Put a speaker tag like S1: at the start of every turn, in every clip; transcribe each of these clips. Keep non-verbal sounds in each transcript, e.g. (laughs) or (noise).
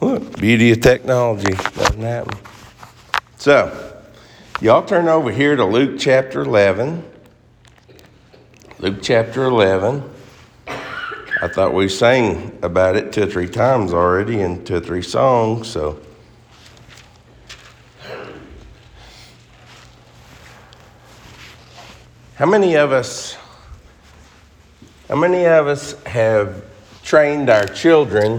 S1: Look, beauty of technology doesn't happen. So, y'all turn over here to Luke chapter 11. Luke chapter 11. I thought we sang about it two or three times already in two or three songs, so. How many of us how many of us have trained our children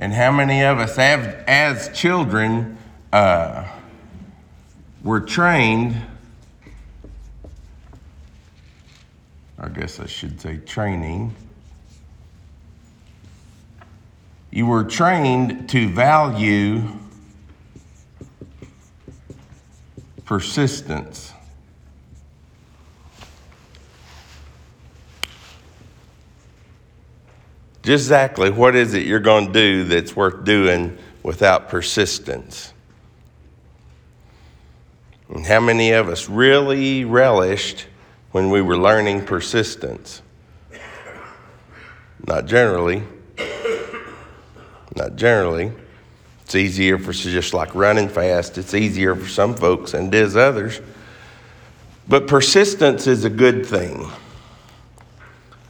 S1: and how many of us have, as children uh, were trained i guess i should say training you were trained to value persistence. Just exactly what is it you're going to do that's worth doing without persistence? And how many of us really relished when we were learning persistence? Not generally. Not generally. It's easier for just like running fast. It's easier for some folks than it is others. But persistence is a good thing.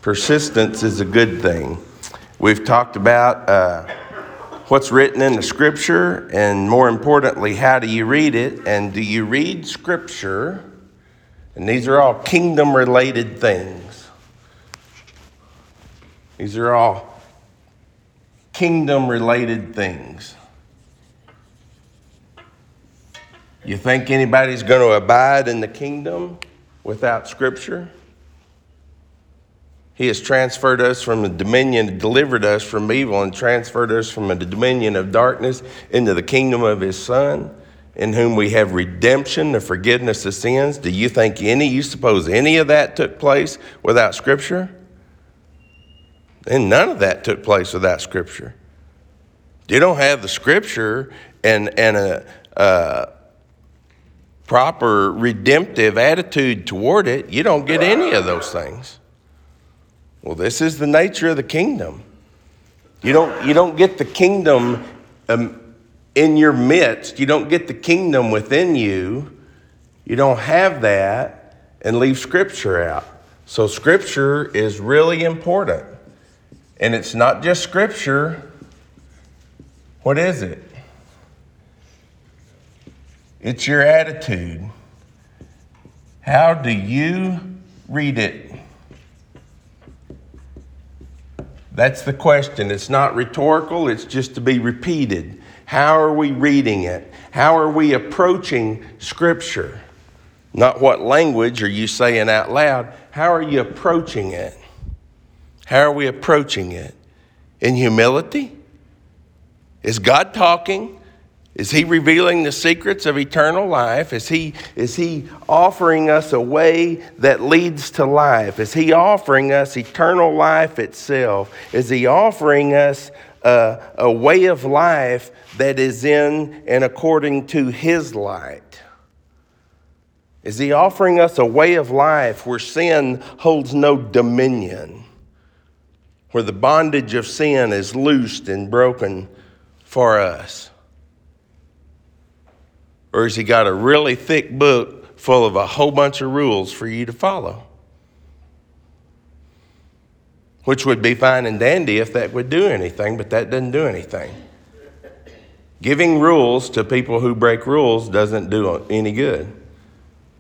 S1: Persistence is a good thing. We've talked about uh, what's written in the scripture, and more importantly, how do you read it? And do you read scripture? And these are all kingdom related things. These are all kingdom related things. You think anybody's going to abide in the kingdom without Scripture? He has transferred us from the dominion, delivered us from evil, and transferred us from the dominion of darkness into the kingdom of His Son, in whom we have redemption, the forgiveness of sins. Do you think any, you suppose any of that took place without Scripture? And none of that took place without Scripture. You don't have the Scripture and, and a, uh, proper redemptive attitude toward it, you don't get any of those things. Well, this is the nature of the kingdom. You don't, you don't get the kingdom um, in your midst, you don't get the kingdom within you. You don't have that and leave Scripture out. So, Scripture is really important. And it's not just Scripture. What is it? It's your attitude. How do you read it? That's the question. It's not rhetorical, it's just to be repeated. How are we reading it? How are we approaching Scripture? Not what language are you saying out loud. How are you approaching it? How are we approaching it? In humility? Is God talking? Is he revealing the secrets of eternal life? Is he, is he offering us a way that leads to life? Is he offering us eternal life itself? Is he offering us a, a way of life that is in and according to his light? Is he offering us a way of life where sin holds no dominion, where the bondage of sin is loosed and broken for us? Or has he got a really thick book full of a whole bunch of rules for you to follow? Which would be fine and dandy if that would do anything, but that doesn't do anything. Giving rules to people who break rules doesn't do any good.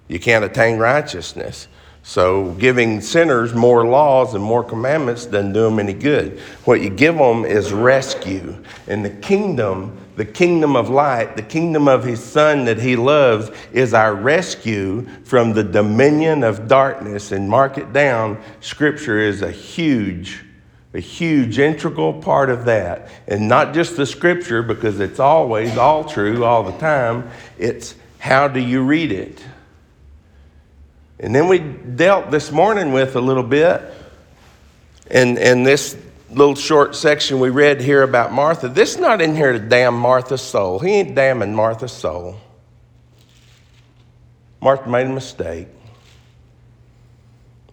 S1: You can't attain righteousness. So, giving sinners more laws and more commandments doesn't do them any good. What you give them is rescue. And the kingdom, the kingdom of light, the kingdom of his son that he loves, is our rescue from the dominion of darkness. And mark it down, scripture is a huge, a huge integral part of that. And not just the scripture, because it's always all true all the time, it's how do you read it? And then we dealt this morning with a little bit, and, and this little short section we read here about Martha. This is not in here to damn Martha's soul. He ain't damning Martha's soul. Martha made a mistake.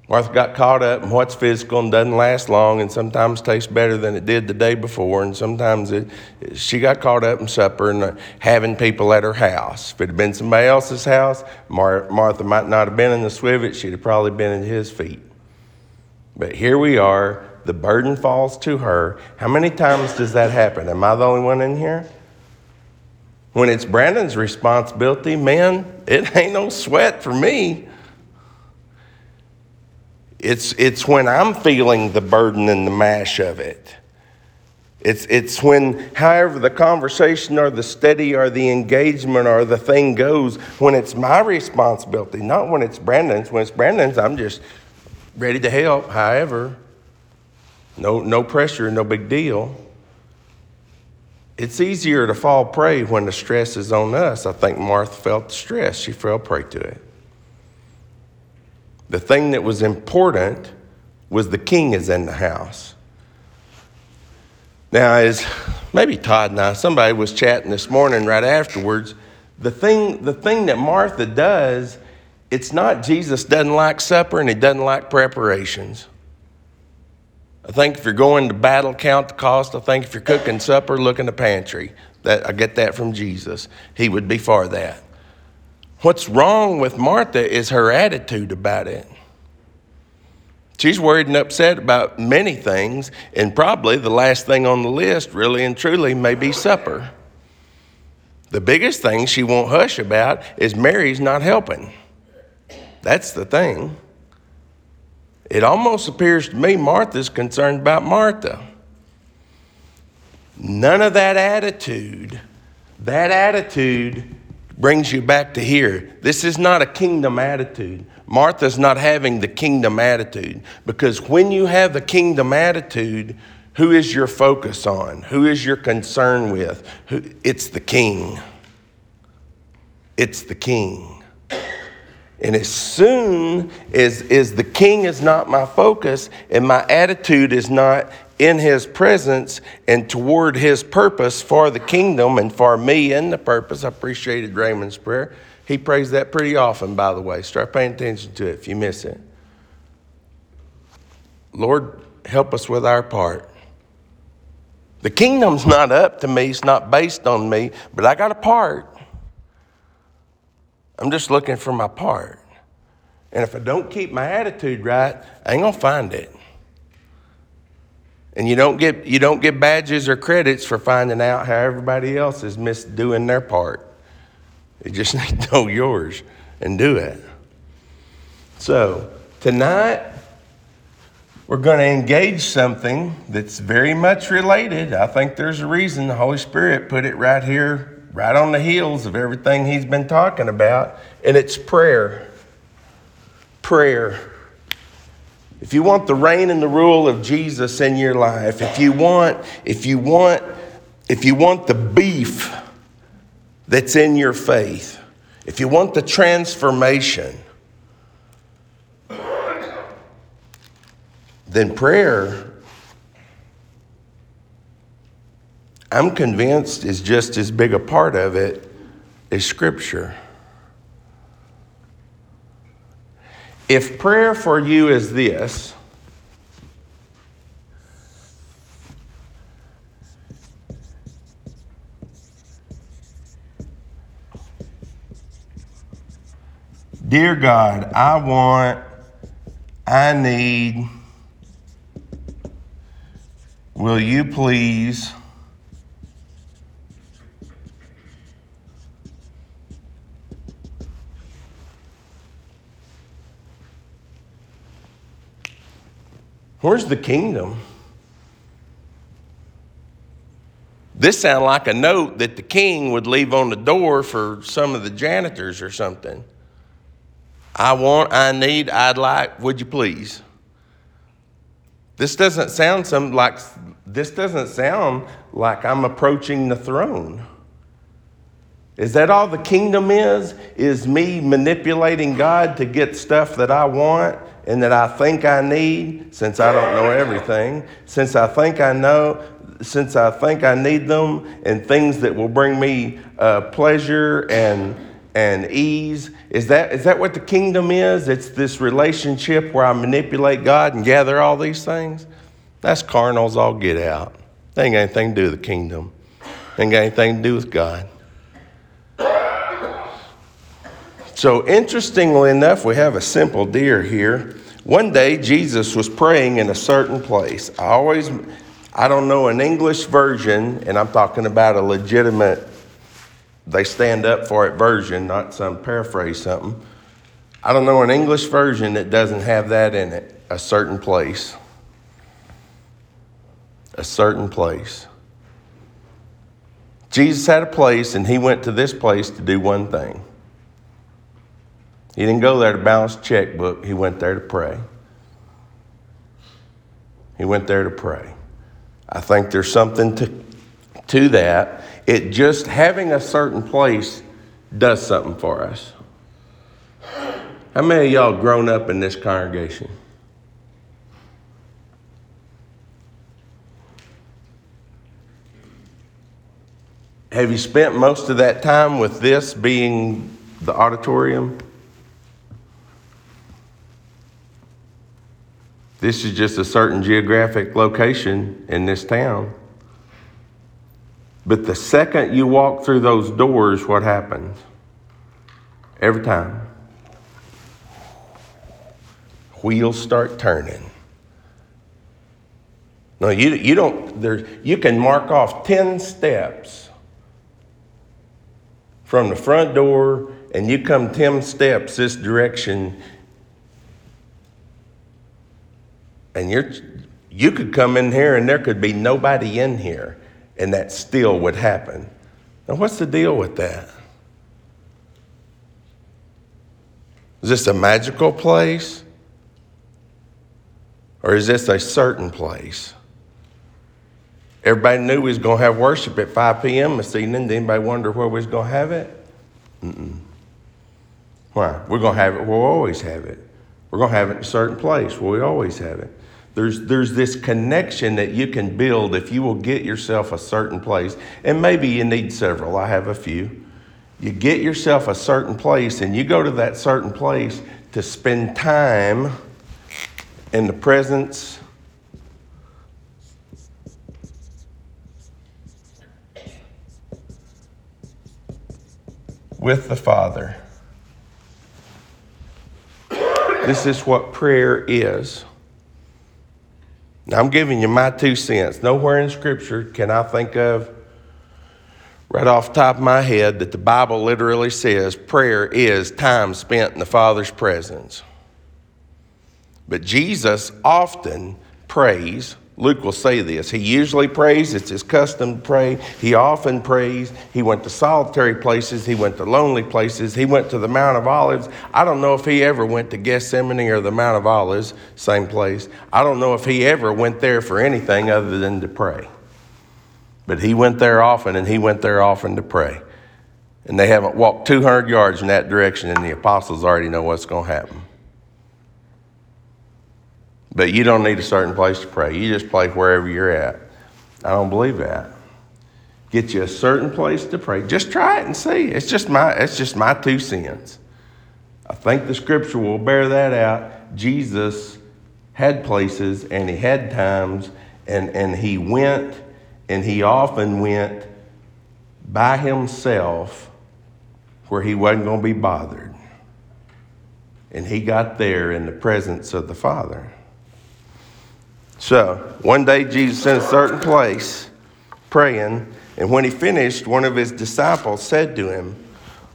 S1: Martha got caught up in what's physical and doesn't last long and sometimes tastes better than it did the day before. And sometimes it, she got caught up in supper and uh, having people at her house. If it had been somebody else's house, Mar- Martha might not have been in the swivet, she'd have probably been at his feet. But here we are, the burden falls to her. How many times does that happen? Am I the only one in here? When it's Brandon's responsibility, man, it (laughs) ain't no sweat for me. It's, it's when I'm feeling the burden and the mash of it. It's, it's when, however, the conversation or the study or the engagement or the thing goes, when it's my responsibility, not when it's Brandon's. When it's Brandon's, I'm just ready to help, however. No, no pressure, no big deal. It's easier to fall prey when the stress is on us. I think Martha felt the stress. She fell prey to it. The thing that was important was the king is in the house. Now, as maybe Todd and I, somebody was chatting this morning right afterwards. The thing, the thing that Martha does, it's not Jesus doesn't like supper and he doesn't like preparations. I think if you're going to battle, count the cost. I think if you're cooking supper, look in the pantry. That I get that from Jesus. He would be for that. What's wrong with Martha is her attitude about it. She's worried and upset about many things, and probably the last thing on the list, really and truly, may be supper. The biggest thing she won't hush about is Mary's not helping. That's the thing. It almost appears to me Martha's concerned about Martha. None of that attitude, that attitude brings you back to here. This is not a kingdom attitude. Martha's not having the kingdom attitude because when you have the kingdom attitude, who is your focus on? Who is your concern with? It's the king. It's the king. And as soon as, as the king is not my focus and my attitude is not in his presence and toward his purpose for the kingdom and for me and the purpose. I appreciated Raymond's prayer. He prays that pretty often, by the way. Start paying attention to it if you miss it. Lord, help us with our part. The kingdom's not up to me, it's not based on me, but I got a part. I'm just looking for my part. And if I don't keep my attitude right, I ain't gonna find it. And you don't get you don't get badges or credits for finding out how everybody else is misdoing their part. You just (laughs) need to know yours and do it. So tonight we're going to engage something that's very much related. I think there's a reason the Holy Spirit put it right here, right on the heels of everything He's been talking about, and it's prayer. Prayer. If you want the reign and the rule of Jesus in your life, if you want, if you want, if you want the beef that's in your faith, if you want the transformation, then prayer, I'm convinced, is just as big a part of it as Scripture. If prayer for you is this, Dear God, I want, I need, will you please Where's the kingdom? This sounds like a note that the king would leave on the door for some of the janitors or something. I want, I need, I'd like, would you please? This doesn't sound some like this doesn't sound like I'm approaching the throne. Is that all the kingdom is? Is me manipulating God to get stuff that I want and that I think I need, since I don't know everything, since I think I know, since I think I need them, and things that will bring me uh, pleasure and and ease. Is that, is that what the kingdom is? It's this relationship where I manipulate God and gather all these things? That's carnals all get out. They ain't got anything to do with the kingdom. They ain't got anything to do with God. So, interestingly enough, we have a simple deer here. One day, Jesus was praying in a certain place. I always, I don't know an English version, and I'm talking about a legitimate they stand up for it version, not some paraphrase something. I don't know an English version that doesn't have that in it, a certain place. A certain place. Jesus had a place, and he went to this place to do one thing. He didn't go there to balance checkbook, he went there to pray. He went there to pray. I think there's something to, to that it just having a certain place does something for us. How many of y'all grown up in this congregation? Have you spent most of that time with this being the auditorium? This is just a certain geographic location in this town. But the second you walk through those doors, what happens? Every time. Wheels start turning. No, you, you don't, there, you can mark off 10 steps from the front door and you come 10 steps this direction and you're, you could come in here and there could be nobody in here and that still would happen. Now, what's the deal with that? Is this a magical place? Or is this a certain place? Everybody knew we was going to have worship at 5 p.m. this evening. Did anybody wonder where we was going to have it? Mm-mm. Why? We're going to have it We'll always have it. We're going to have it in a certain place we always have it. There's, there's this connection that you can build if you will get yourself a certain place. And maybe you need several. I have a few. You get yourself a certain place and you go to that certain place to spend time in the presence with the Father. This is what prayer is. Now, I'm giving you my two cents. Nowhere in Scripture can I think of, right off the top of my head, that the Bible literally says prayer is time spent in the Father's presence. But Jesus often prays Luke will say this. He usually prays, it's his custom to pray. He often prays. He went to solitary places, he went to lonely places, he went to the Mount of Olives. I don't know if he ever went to Gethsemane or the Mount of Olives, same place. I don't know if he ever went there for anything other than to pray. But he went there often, and he went there often to pray. And they haven't walked 200 yards in that direction, and the apostles already know what's going to happen. But you don't need a certain place to pray. You just pray wherever you're at. I don't believe that. Get you a certain place to pray. Just try it and see. It's just my it's just my two cents. I think the scripture will bear that out. Jesus had places and he had times and, and he went and he often went by himself where he wasn't going to be bothered. And he got there in the presence of the Father. So one day Jesus in a certain place praying, and when he finished, one of his disciples said to him,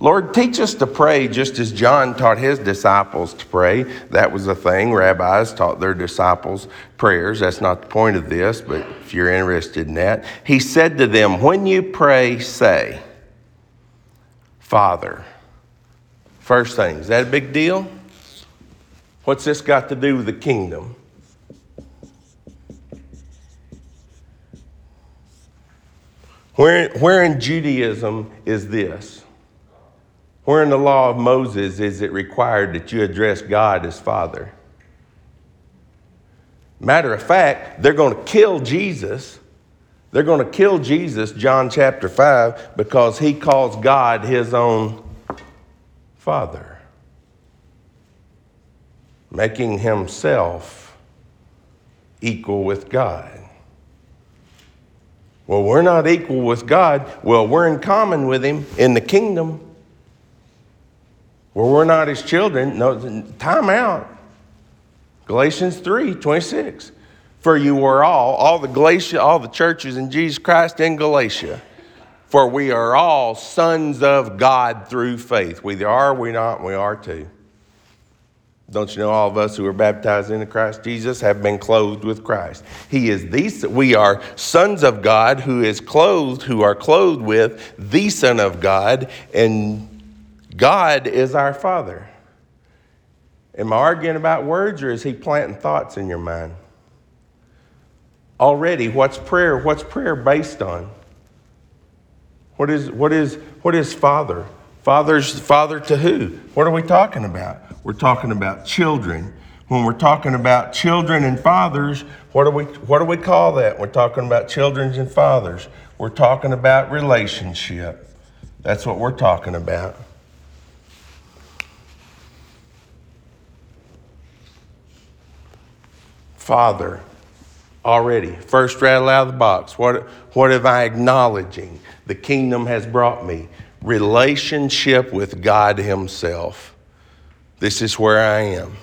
S1: Lord, teach us to pray just as John taught his disciples to pray. That was a thing. Rabbis taught their disciples prayers. That's not the point of this, but if you're interested in that. He said to them, When you pray, say, Father. First thing, is that a big deal? What's this got to do with the kingdom? Where, where in Judaism is this? Where in the law of Moses is it required that you address God as Father? Matter of fact, they're going to kill Jesus. They're going to kill Jesus, John chapter 5, because he calls God his own Father, making himself equal with God. Well, we're not equal with God. Well, we're in common with him in the kingdom. Well, we're not his children. No, time out. Galatians 3 26. For you are all, all the Galatia, all the churches in Jesus Christ in Galatia. For we are all sons of God through faith. We are, we not, we are too. Don't you know all of us who are baptized into Christ Jesus have been clothed with Christ? He is the we are sons of God who is clothed, who are clothed with the Son of God, and God is our Father. Am I arguing about words or is he planting thoughts in your mind? Already, what's prayer? What's prayer based on? What is what is what is father? Father's father to who? What are we talking about? We're talking about children. When we're talking about children and fathers, what do we what do we call that? We're talking about children and fathers. We're talking about relationship. That's what we're talking about. Father, already, first rattle out of the box. What, what am I acknowledging? The kingdom has brought me relationship with God Himself. This is where I am.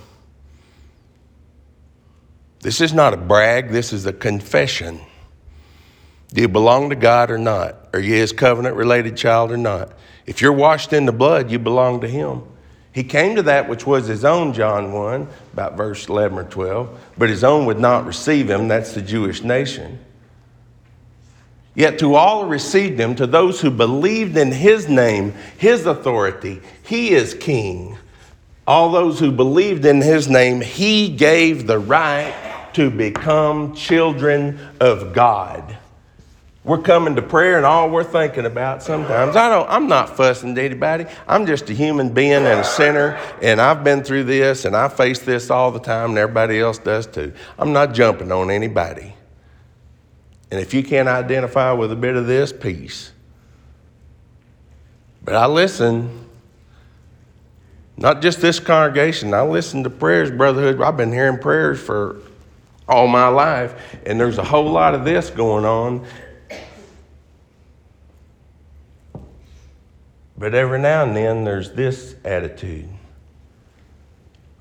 S1: This is not a brag, this is a confession. Do you belong to God or not? Are you His covenant related child or not? If you're washed in the blood, you belong to Him. He came to that which was his own, John 1, about verse 11 or 12, but his own would not receive him. That's the Jewish nation. Yet to all who received him, to those who believed in his name, his authority, he is king. All those who believed in his name, he gave the right to become children of God. We're coming to prayer and all we're thinking about sometimes. I don't, I'm not fussing at anybody. I'm just a human being and a sinner, and I've been through this and I face this all the time, and everybody else does too. I'm not jumping on anybody. And if you can't identify with a bit of this, peace. But I listen. Not just this congregation. I listen to prayers, brotherhood. I've been hearing prayers for all my life, and there's a whole lot of this going on. But every now and then there's this attitude.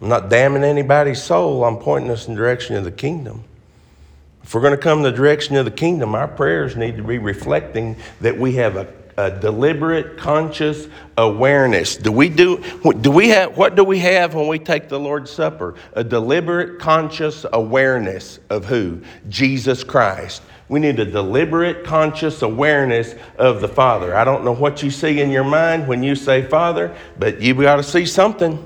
S1: I'm not damning anybody's soul, I'm pointing us in the direction of the kingdom. If we're going to come in the direction of the kingdom, our prayers need to be reflecting that we have a, a deliberate, conscious awareness. Do we do, do we have, what do we have when we take the Lord's Supper? A deliberate, conscious awareness of who? Jesus Christ. We need a deliberate, conscious awareness of the Father. I don't know what you see in your mind when you say Father, but you got to see something.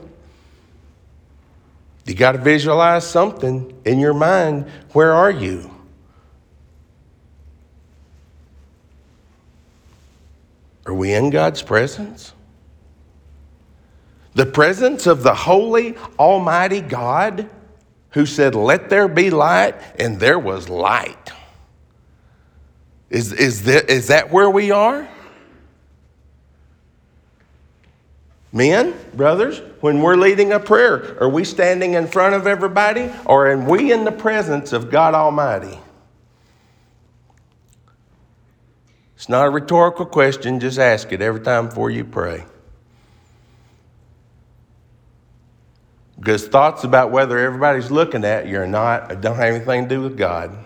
S1: You got to visualize something in your mind. Where are you? Are we in God's presence? The presence of the holy, almighty God who said, Let there be light, and there was light. Is, is, that, is that where we are? Men, brothers, when we're leading a prayer, are we standing in front of everybody or are we in the presence of God Almighty? It's not a rhetorical question, just ask it every time before you pray. Because thoughts about whether everybody's looking at you or not don't have anything to do with God.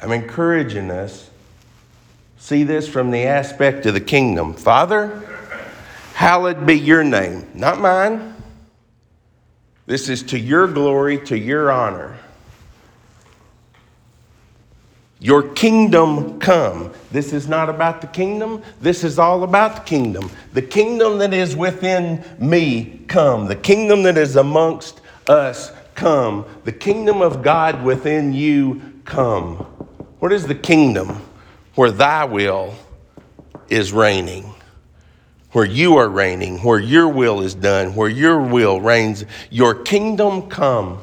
S1: I'm encouraging us. See this from the aspect of the kingdom. Father, hallowed be your name, not mine. This is to your glory, to your honor. Your kingdom come. This is not about the kingdom. This is all about the kingdom. The kingdom that is within me, come. The kingdom that is amongst us, come. The kingdom of God within you, come. What is the kingdom where thy will is reigning? Where you are reigning, where your will is done, where your will reigns, your kingdom come.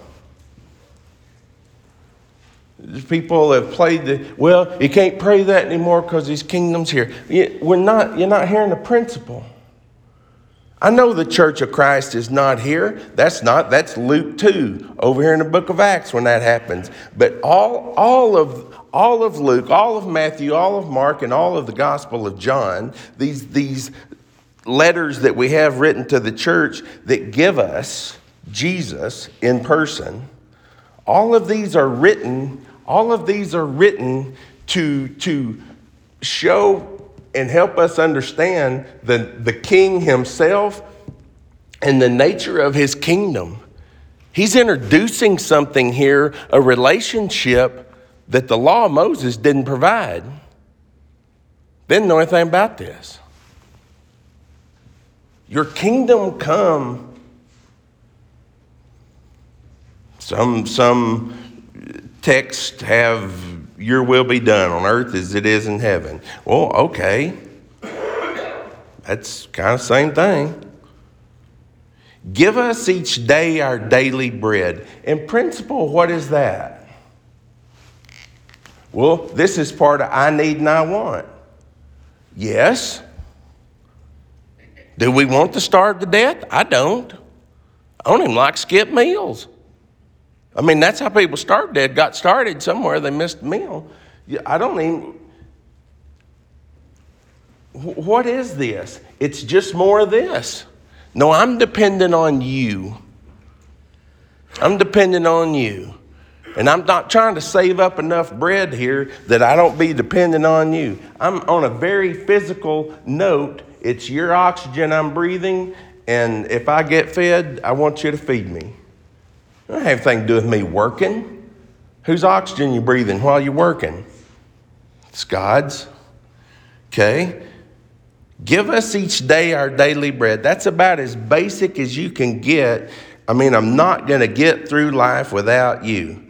S1: People have played the, well, you can't pray that anymore because his kingdom's here. We're not, you're not hearing the principle. I know the church of Christ is not here. That's not, that's Luke 2, over here in the book of Acts when that happens. But all, all, of, all of Luke, all of Matthew, all of Mark, and all of the Gospel of John, these, these letters that we have written to the church that give us Jesus in person, all of these are written, all of these are written to, to show and help us understand the, the king himself and the nature of his kingdom. He's introducing something here, a relationship that the law of Moses didn't provide. Didn't know anything about this. Your kingdom come. Some, some texts have your will be done on earth as it is in heaven. Well, okay. That's kind of same thing. Give us each day our daily bread. In principle, what is that? Well, this is part of I need and I want. Yes. Do we want to starve to death? I don't. I don't even like skip meals. I mean, that's how people start dead. Got started somewhere, they missed a meal. I don't even. What is this? It's just more of this. No, I'm dependent on you. I'm dependent on you. And I'm not trying to save up enough bread here that I don't be dependent on you. I'm on a very physical note. It's your oxygen I'm breathing, and if I get fed, I want you to feed me. Don't have anything to do with me working. Whose oxygen you breathing while you're working? It's God's. Okay? Give us each day our daily bread. That's about as basic as you can get. I mean, I'm not going to get through life without you.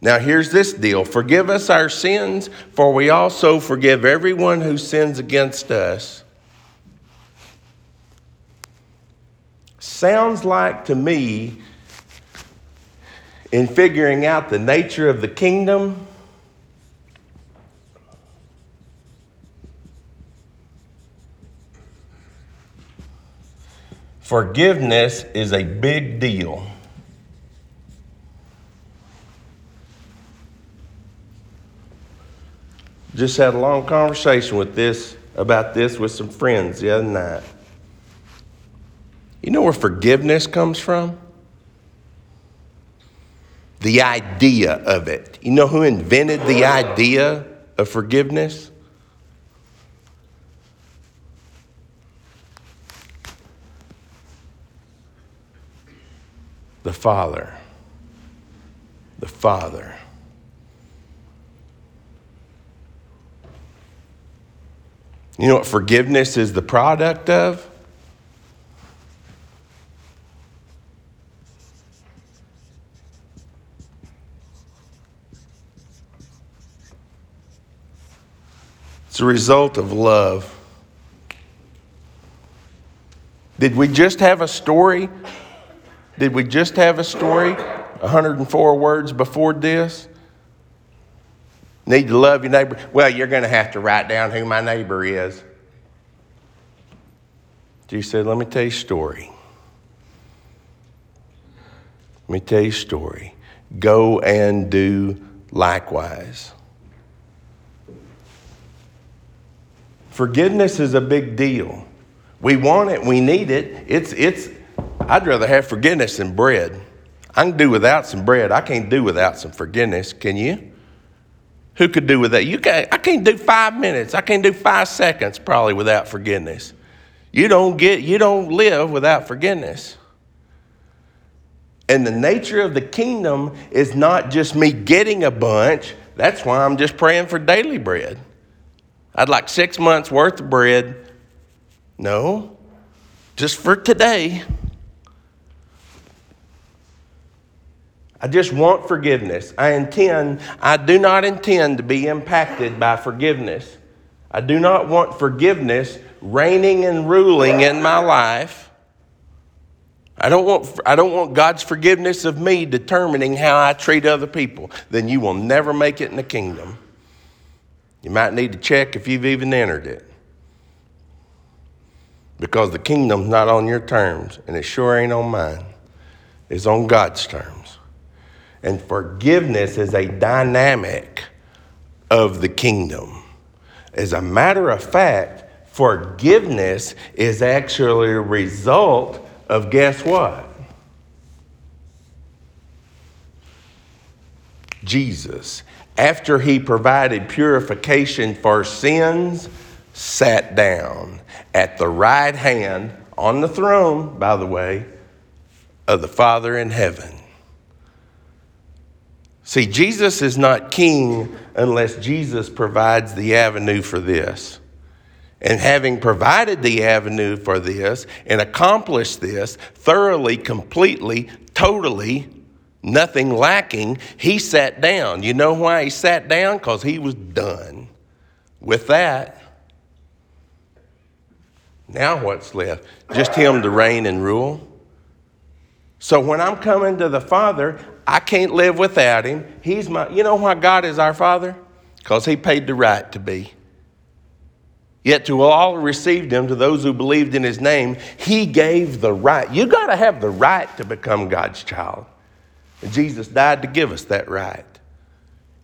S1: Now, here's this deal Forgive us our sins, for we also forgive everyone who sins against us. Sounds like to me in figuring out the nature of the kingdom, forgiveness is a big deal. Just had a long conversation with this about this with some friends the other night. You know where forgiveness comes from? The idea of it. You know who invented the idea of forgiveness? The Father. The Father. You know what forgiveness is the product of? It's a result of love. Did we just have a story? Did we just have a story? 104 words before this? Need to love your neighbor. Well, you're going to have to write down who my neighbor is. Jesus said, Let me tell you a story. Let me tell you a story. Go and do likewise. Forgiveness is a big deal. We want it, we need it. It's, it's, I'd rather have forgiveness than bread. I can do without some bread. I can't do without some forgiveness. Can you? Who could do without? You can't, I can't do five minutes. I can't do five seconds probably without forgiveness. You don't get, you don't live without forgiveness. And the nature of the kingdom is not just me getting a bunch. That's why I'm just praying for daily bread. I'd like six months worth of bread. No, just for today. I just want forgiveness. I intend, I do not intend to be impacted by forgiveness. I do not want forgiveness reigning and ruling in my life. I don't want I don't want God's forgiveness of me determining how I treat other people. Then you will never make it in the kingdom. You might need to check if you've even entered it. Because the kingdom's not on your terms, and it sure ain't on mine. It's on God's terms. And forgiveness is a dynamic of the kingdom. As a matter of fact, forgiveness is actually a result of guess what? Jesus, after he provided purification for sins, sat down at the right hand on the throne, by the way, of the Father in heaven. See, Jesus is not king unless Jesus provides the avenue for this. And having provided the avenue for this and accomplished this thoroughly, completely, totally, nothing lacking, he sat down. You know why he sat down? Because he was done with that. Now what's left? Just him to reign and rule. So when I'm coming to the Father, I can't live without him. He's my, you know why God is our Father? Because he paid the right to be. Yet to all who received him, to those who believed in his name, he gave the right. You got to have the right to become God's child. And Jesus died to give us that right.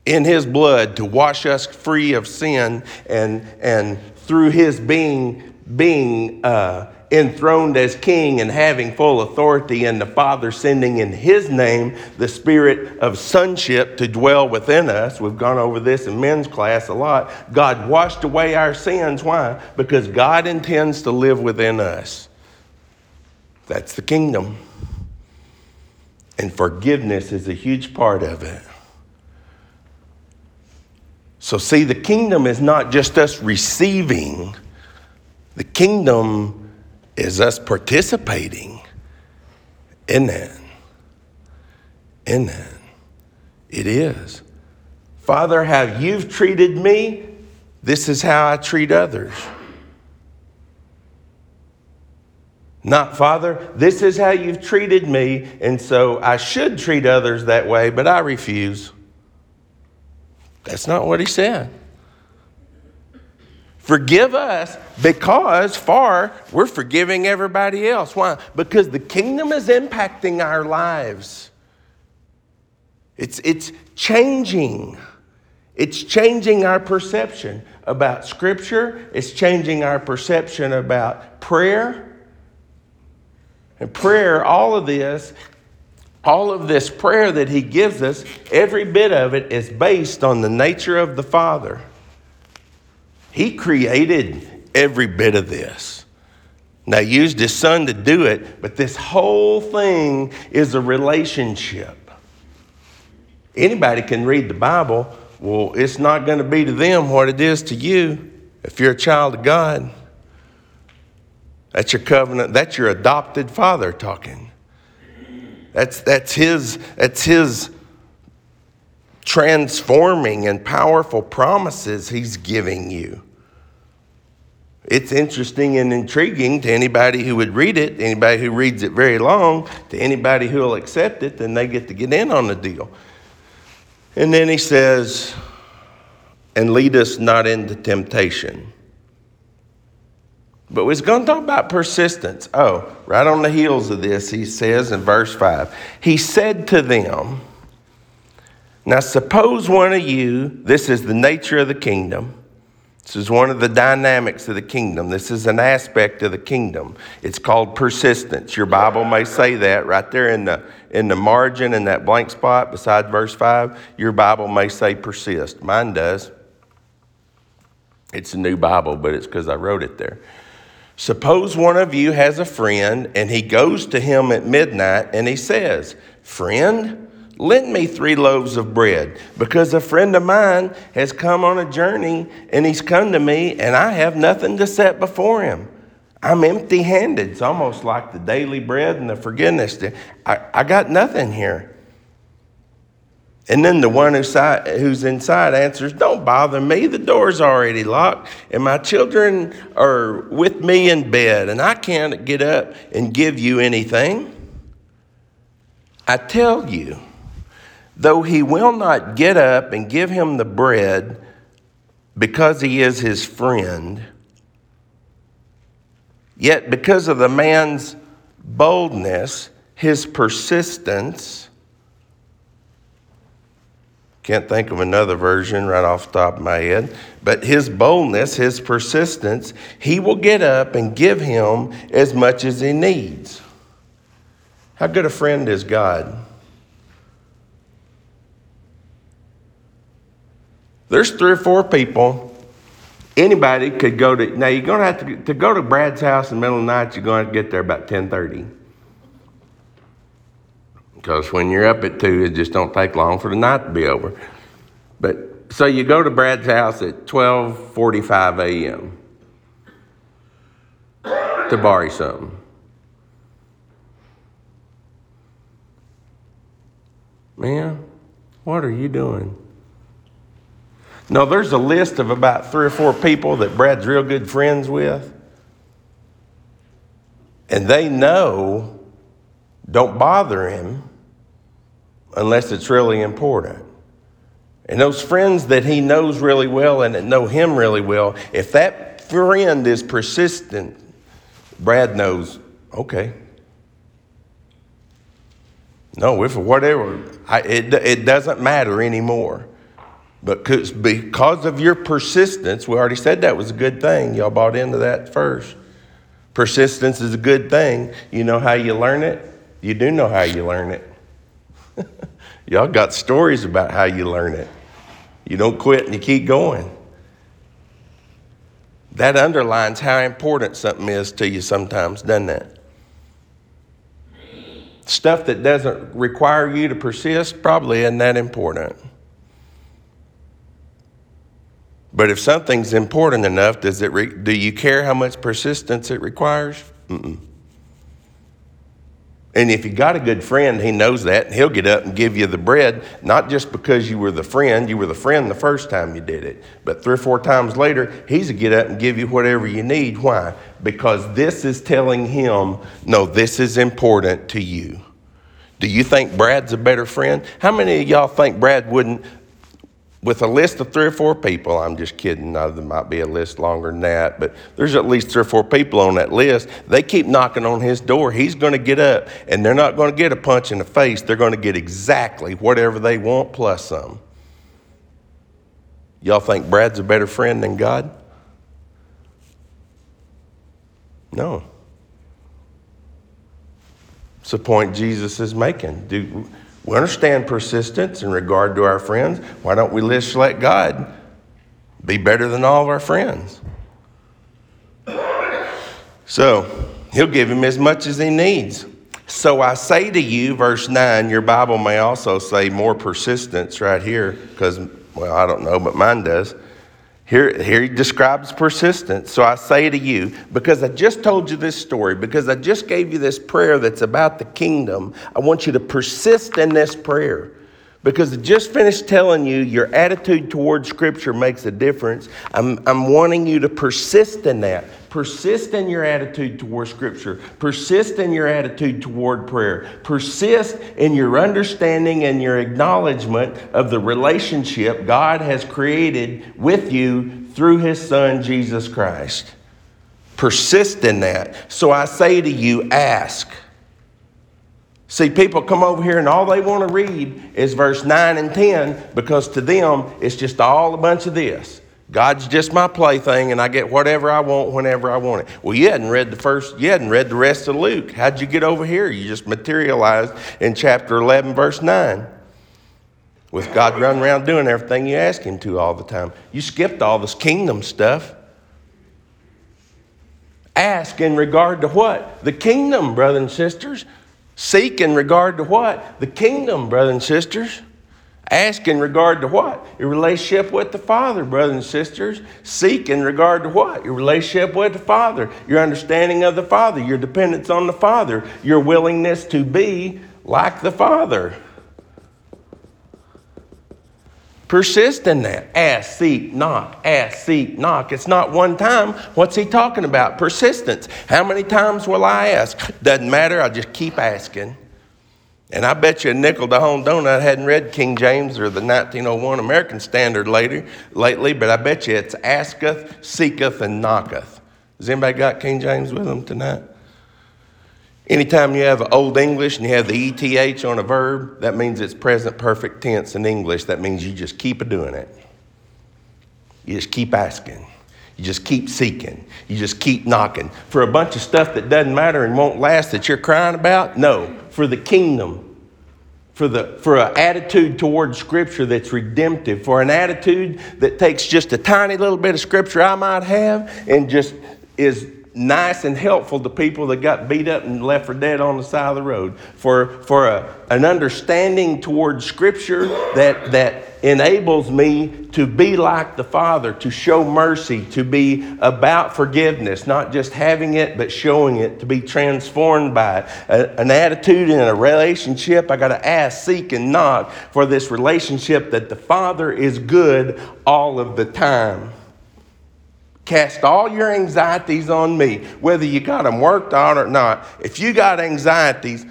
S1: In his blood to wash us free of sin and, and through his being, being uh, enthroned as king and having full authority, and the Father sending in his name the spirit of sonship to dwell within us. We've gone over this in men's class a lot. God washed away our sins. Why? Because God intends to live within us. That's the kingdom. And forgiveness is a huge part of it. So, see, the kingdom is not just us receiving, the kingdom is us participating in that. In that. It is. Father, how you've treated me, this is how I treat others. Not, Father, this is how you've treated me, and so I should treat others that way, but I refuse. That's not what he said. Forgive us because, far, we're forgiving everybody else. Why? Because the kingdom is impacting our lives. It's, it's changing. It's changing our perception about Scripture. It's changing our perception about prayer. And prayer, all of this, all of this prayer that He gives us, every bit of it is based on the nature of the Father. He created every bit of this. Now, he used his son to do it, but this whole thing is a relationship. Anybody can read the Bible. Well, it's not going to be to them what it is to you if you're a child of God. That's your covenant, that's your adopted father talking. That's, that's, his, that's his transforming and powerful promises he's giving you. It's interesting and intriguing to anybody who would read it, anybody who reads it very long, to anybody who will accept it, then they get to get in on the deal. And then he says, and lead us not into temptation. But we're going to talk about persistence. Oh, right on the heels of this, he says in verse 5 He said to them, Now suppose one of you, this is the nature of the kingdom this is one of the dynamics of the kingdom. This is an aspect of the kingdom. It's called persistence. Your Bible may say that right there in the, in the margin in that blank spot beside verse 5. Your Bible may say persist. Mine does. It's a new Bible, but it's because I wrote it there. Suppose one of you has a friend and he goes to him at midnight and he says, Friend, Lend me three loaves of bread because a friend of mine has come on a journey and he's come to me and I have nothing to set before him. I'm empty handed. It's almost like the daily bread and the forgiveness. I, I got nothing here. And then the one who's inside answers, Don't bother me. The door's already locked, and my children are with me in bed, and I can't get up and give you anything. I tell you, though he will not get up and give him the bread because he is his friend, yet because of the man's boldness, his persistence, can't think of another version right off the top of my head. But his boldness, his persistence, he will get up and give him as much as he needs. How good a friend is God? There's three or four people. Anybody could go to now. You're gonna have to to go to Brad's house in the middle of the night. You're going to get there about ten thirty. Because when you're up at two, it just don't take long for the night to be over. But so you go to Brad's house at 12:45 a.m. to borrow something. Man, what are you doing? No, there's a list of about three or four people that Brad's real good friends with. And they know don't bother him unless it's really important. And those friends that he knows really well and that know him really well, if that friend is persistent, Brad knows, okay. No, if whatever, I, it, it doesn't matter anymore. But because of your persistence, we already said that was a good thing. Y'all bought into that first. Persistence is a good thing. You know how you learn it? You do know how you learn it. (laughs) Y'all got stories about how you learn it. You don't quit and you keep going. That underlines how important something is to you sometimes, doesn't it? Stuff that doesn't require you to persist probably isn't that important. But if something's important enough, does it re- do you care how much persistence it requires? Mm-mm. And if you got a good friend, he knows that, and he'll get up and give you the bread, not just because you were the friend, you were the friend the first time you did it, but three or four times later, he's to get up and give you whatever you need. Why? Because this is telling him, no, this is important to you. Do you think Brad's a better friend? How many of y'all think Brad wouldn't with a list of three or four people, I'm just kidding, now there might be a list longer than that, but there's at least three or four people on that list. They keep knocking on his door. He's going to get up, and they're not going to get a punch in the face. They're going to get exactly whatever they want plus some. Y'all think Brad's a better friend than God? No. It's the point Jesus is making. Do, we understand persistence in regard to our friends. Why don't we just let God be better than all of our friends? So, He'll give him as much as he needs. So I say to you, verse 9, your Bible may also say more persistence right here, because, well, I don't know, but mine does. Here, here he describes persistence. So I say to you, because I just told you this story, because I just gave you this prayer that's about the kingdom, I want you to persist in this prayer. Because I just finished telling you your attitude toward Scripture makes a difference. I'm, I'm wanting you to persist in that. Persist in your attitude toward Scripture. Persist in your attitude toward prayer. Persist in your understanding and your acknowledgement of the relationship God has created with you through His Son, Jesus Christ. Persist in that. So I say to you, ask. See, people come over here and all they want to read is verse 9 and 10 because to them it's just all a bunch of this. God's just my plaything and I get whatever I want whenever I want it. Well, you hadn't read the first, you hadn't read the rest of Luke. How'd you get over here? You just materialized in chapter 11, verse 9. With God running around doing everything you ask Him to all the time. You skipped all this kingdom stuff. Ask in regard to what? The kingdom, brothers and sisters. Seek in regard to what? The kingdom, brothers and sisters. Ask in regard to what? Your relationship with the Father, brothers and sisters. Seek in regard to what? Your relationship with the Father, your understanding of the Father, your dependence on the Father, your willingness to be like the Father. Persist in that. Ask, seek, knock. Ask, seek, knock. It's not one time. What's he talking about? Persistence. How many times will I ask? Doesn't matter. I'll just keep asking. And I bet you a nickel to home donut I hadn't read King James or the 1901 American Standard later, lately, but I bet you it's asketh, seeketh, and knocketh. Has anybody got King James with them tonight? Anytime you have Old English and you have the ETH on a verb, that means it's present perfect tense in English. That means you just keep doing it. You just keep asking. You just keep seeking. You just keep knocking. For a bunch of stuff that doesn't matter and won't last that you're crying about? No. For the kingdom. For, the, for an attitude toward Scripture that's redemptive. For an attitude that takes just a tiny little bit of Scripture I might have and just is nice and helpful to people that got beat up and left for dead on the side of the road. For, for a, an understanding towards Scripture that, that enables me to be like the Father, to show mercy, to be about forgiveness, not just having it, but showing it, to be transformed by it. A, an attitude in a relationship, I got to ask, seek, and knock for this relationship that the Father is good all of the time. Cast all your anxieties on me, whether you got them worked out or not. If you got anxieties,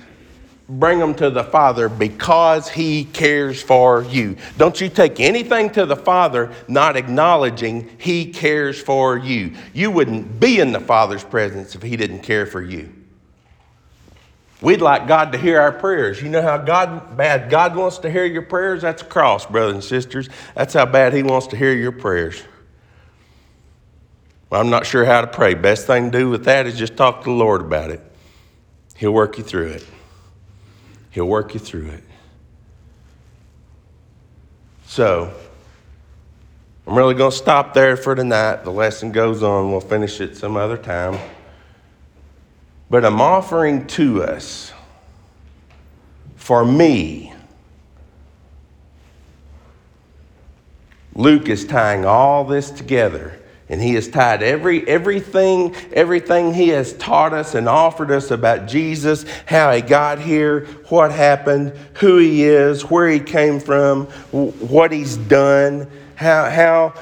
S1: bring them to the Father because He cares for you. Don't you take anything to the Father not acknowledging He cares for you. You wouldn't be in the Father's presence if He didn't care for you. We'd like God to hear our prayers. You know how God bad God wants to hear your prayers? That's a cross, brothers and sisters. That's how bad He wants to hear your prayers. Well, I'm not sure how to pray. Best thing to do with that is just talk to the Lord about it. He'll work you through it. He'll work you through it. So, I'm really going to stop there for tonight. The lesson goes on. We'll finish it some other time. But I'm offering to us, for me, Luke is tying all this together and he has tied every, everything, everything he has taught us and offered us about Jesus, how he got here, what happened, who he is, where he came from, what he's done, how, how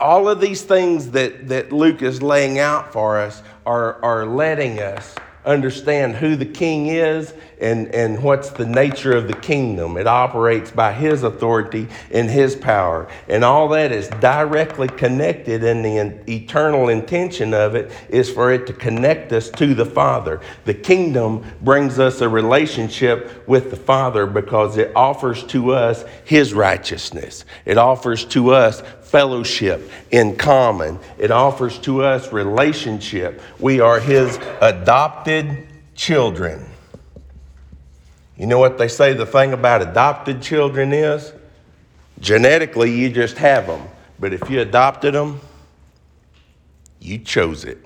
S1: all of these things that, that Luke is laying out for us are, are letting us understand who the king is and, and what's the nature of the kingdom. It operates by his authority and his power. And all that is directly connected, and the eternal intention of it is for it to connect us to the Father. The kingdom brings us a relationship with the Father because it offers to us his righteousness, it offers to us fellowship in common. It offers to us relationship. We are His adopted children. You know what they say the thing about adopted children is? Genetically, you just have them. But if you adopted them, you chose it.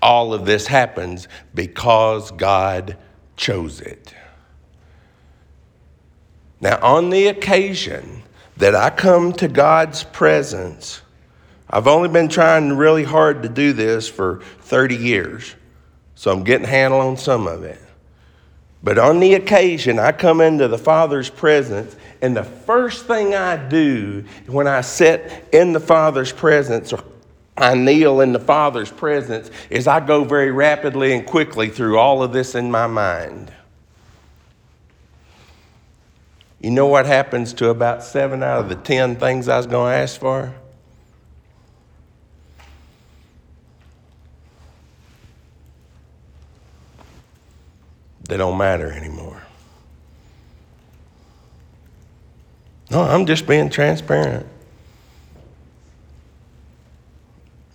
S1: All of this happens because God chose it. Now, on the occasion that I come to God's presence. I've only been trying really hard to do this for 30 years, so I'm getting handle on some of it. But on the occasion, I come into the Father's presence, and the first thing I do when I sit in the Father's presence or I kneel in the Father's presence is I go very rapidly and quickly through all of this in my mind. You know what happens to about seven out of the ten things I was going to ask for? They don't matter anymore. No, I'm just being transparent.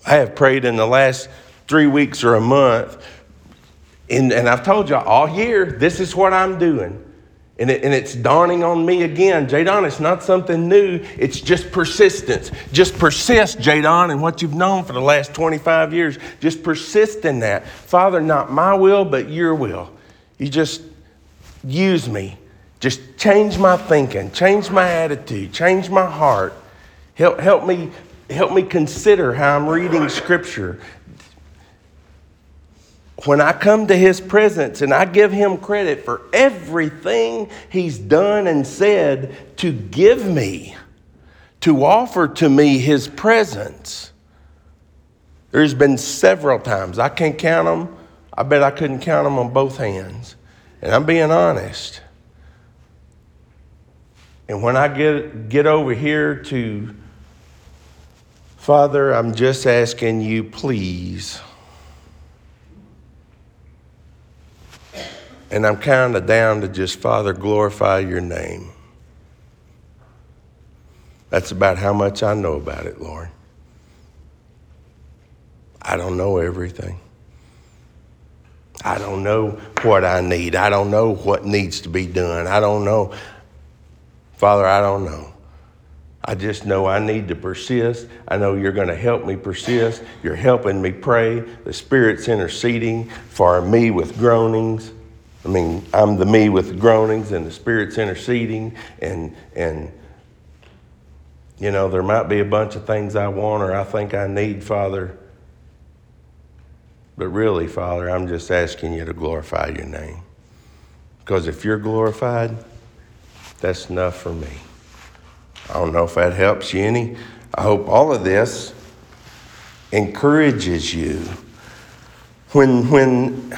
S1: I have prayed in the last three weeks or a month, and, and I've told you all year, this is what I'm doing. And, it, and it's dawning on me again, Jadon, it's not something new. It's just persistence. Just persist, Jadon, in what you've known for the last 25 years. Just persist in that. Father, not my will, but your will. You just use me. Just change my thinking, change my attitude, change my heart. Help, help, me, help me consider how I'm reading Scripture when I come to his presence and I give him credit for everything he's done and said to give me, to offer to me his presence, there's been several times. I can't count them. I bet I couldn't count them on both hands. And I'm being honest. And when I get, get over here to Father, I'm just asking you, please. And I'm kind of down to just, Father, glorify your name. That's about how much I know about it, Lord. I don't know everything. I don't know what I need. I don't know what needs to be done. I don't know. Father, I don't know. I just know I need to persist. I know you're going to help me persist. You're helping me pray. The Spirit's interceding for me with groanings. I mean, I'm the me with the groanings, and the Spirit's interceding. And, and you know, there might be a bunch of things I want or I think I need, Father. But really, Father, I'm just asking you to glorify your name. Because if you're glorified, that's enough for me. I don't know if that helps you any. I hope all of this encourages you. When, when,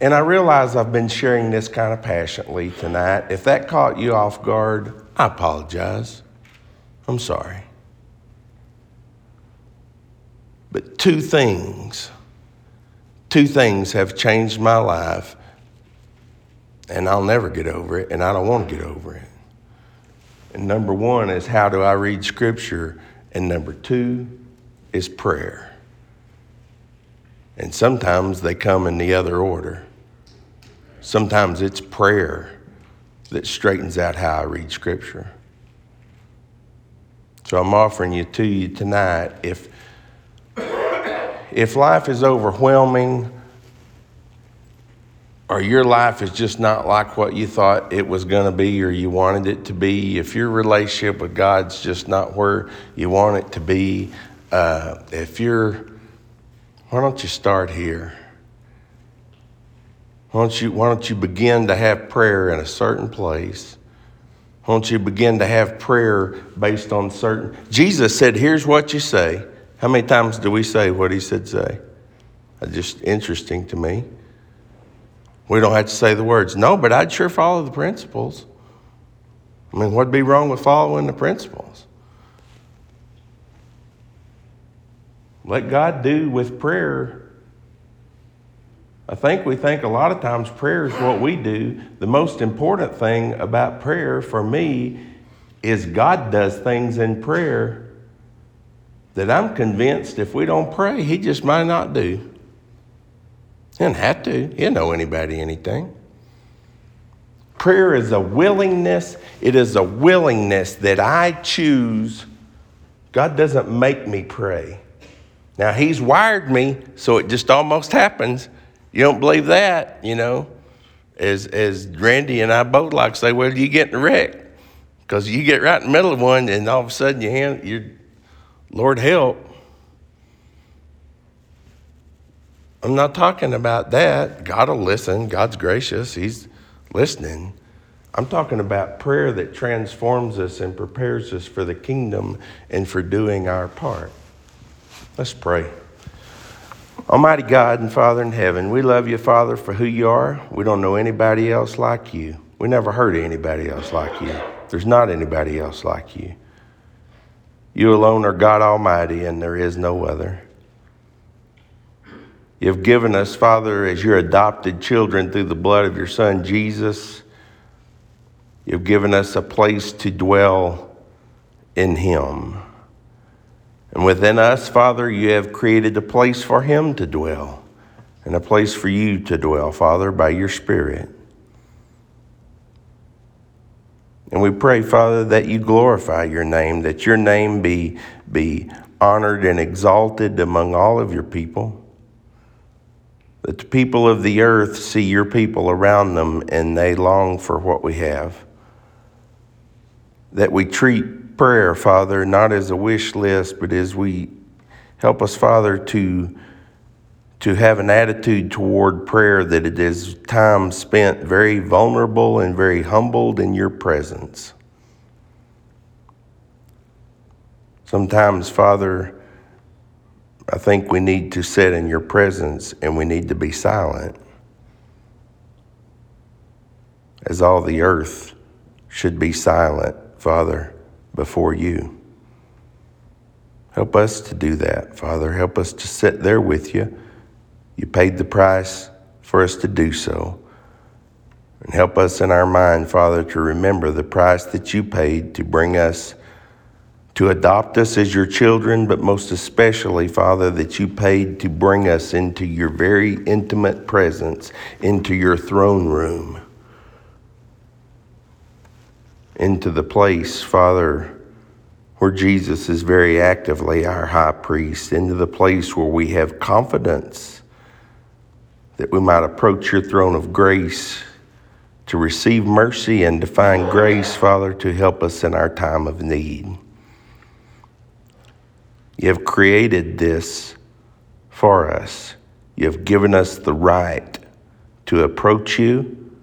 S1: and I realize I've been sharing this kind of passionately tonight. If that caught you off guard, I apologize. I'm sorry. But two things, two things have changed my life, and I'll never get over it, and I don't want to get over it. And number one is how do I read Scripture? And number two is prayer. And sometimes they come in the other order. Sometimes it's prayer that straightens out how I read Scripture. So I'm offering you to you tonight. If if life is overwhelming or your life is just not like what you thought it was going to be or you wanted it to be, if your relationship with God's just not where you want it to be, uh, if you're, why don't you start here? Why don't, you, why don't you begin to have prayer in a certain place? Why don't you begin to have prayer based on certain? Jesus said, Here's what you say. How many times do we say what he said say? That's just interesting to me. We don't have to say the words. No, but I'd sure follow the principles. I mean, what'd be wrong with following the principles? Let God do with prayer. I think we think a lot of times prayer is what we do. The most important thing about prayer for me is God does things in prayer that I'm convinced if we don't pray, he just might not do. He doesn't have to. He don't know anybody anything. Prayer is a willingness. It is a willingness that I choose. God doesn't make me pray. Now, He's wired me so it just almost happens. You don't believe that, you know? As, as Randy and I both like to say, well, you get in a wreck. Because you get right in the middle of one and all of a sudden you hand, you're Lord help. I'm not talking about that. God will listen. God's gracious. He's listening. I'm talking about prayer that transforms us and prepares us for the kingdom and for doing our part. Let's pray. Almighty God and Father in heaven, we love you, Father, for who you are. We don't know anybody else like you. We never heard of anybody else like you. There's not anybody else like you. You alone are God Almighty, and there is no other. You've given us, Father, as your adopted children through the blood of your Son, Jesus. You've given us a place to dwell in Him. And within us, Father, you have created a place for Him to dwell and a place for you to dwell, Father, by your Spirit. And we pray, Father, that you glorify your name, that your name be, be honored and exalted among all of your people. That the people of the earth see your people around them and they long for what we have. That we treat prayer, Father, not as a wish list, but as we help us, Father, to to have an attitude toward prayer that it is time spent very vulnerable and very humbled in your presence. Sometimes, Father, I think we need to sit in your presence and we need to be silent. as all the earth should be silent, Father, before you. Help us to do that, Father. Help us to sit there with you. You paid the price for us to do so. And help us in our mind, Father, to remember the price that you paid to bring us, to adopt us as your children, but most especially, Father, that you paid to bring us into your very intimate presence, into your throne room, into the place, Father, where Jesus is very actively our high priest, into the place where we have confidence that we might approach your throne of grace to receive mercy and to find grace, Father, to help us in our time of need. You have created this for us. You have given us the right to approach you,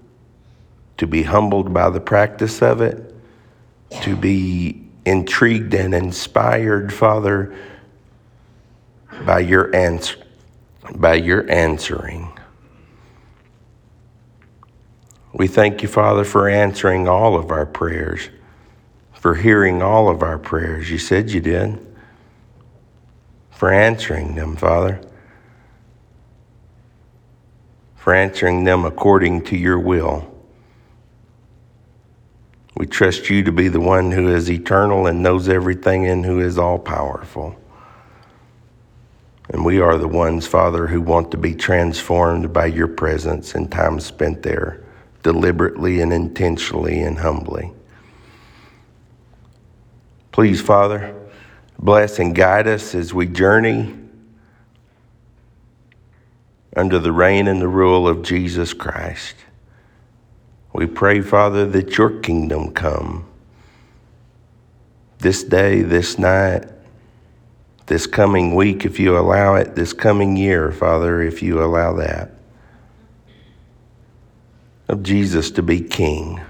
S1: to be humbled by the practice of it, to be intrigued and inspired, Father, by your answer, by your answering. We thank you, Father, for answering all of our prayers, for hearing all of our prayers. You said you did. For answering them, Father. For answering them according to your will. We trust you to be the one who is eternal and knows everything and who is all powerful. And we are the ones, Father, who want to be transformed by your presence and time spent there deliberately and intentionally and humbly. Please, Father, bless and guide us as we journey under the reign and the rule of Jesus Christ. We pray, Father, that your kingdom come this day, this night, this coming week, if you allow it, this coming year, Father, if you allow that of Jesus to be king.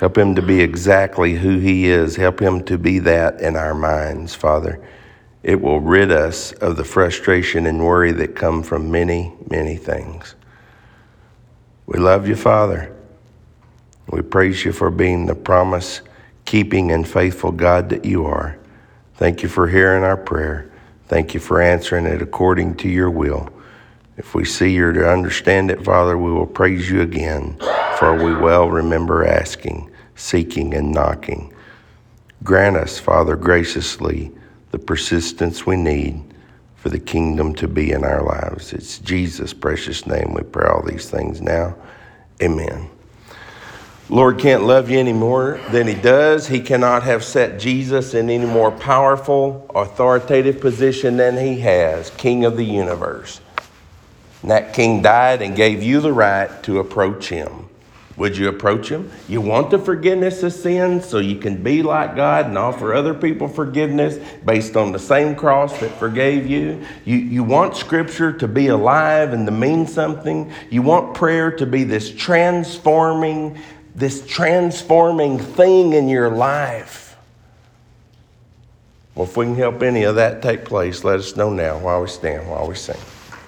S1: Help him to be exactly who he is. Help him to be that in our minds, Father. It will rid us of the frustration and worry that come from many, many things. We love you, Father. We praise you for being the promise keeping and faithful God that you are. Thank you for hearing our prayer. Thank you for answering it according to your will. If we see or to understand it, Father, we will praise you again, for we well remember asking, seeking, and knocking. Grant us, Father, graciously the persistence we need for the kingdom to be in our lives. It's Jesus' precious name we pray all these things now. Amen. Lord can't love you any more than he does. He cannot have set Jesus in any more powerful, authoritative position than he has, King of the universe. And that king died and gave you the right to approach him. Would you approach him? You want the forgiveness of sins so you can be like God and offer other people forgiveness based on the same cross that forgave you. You, you want Scripture to be alive and to mean something. You want prayer to be this transforming, this transforming thing in your life. Well, if we can help any of that take place, let us know now while we stand, while we sing.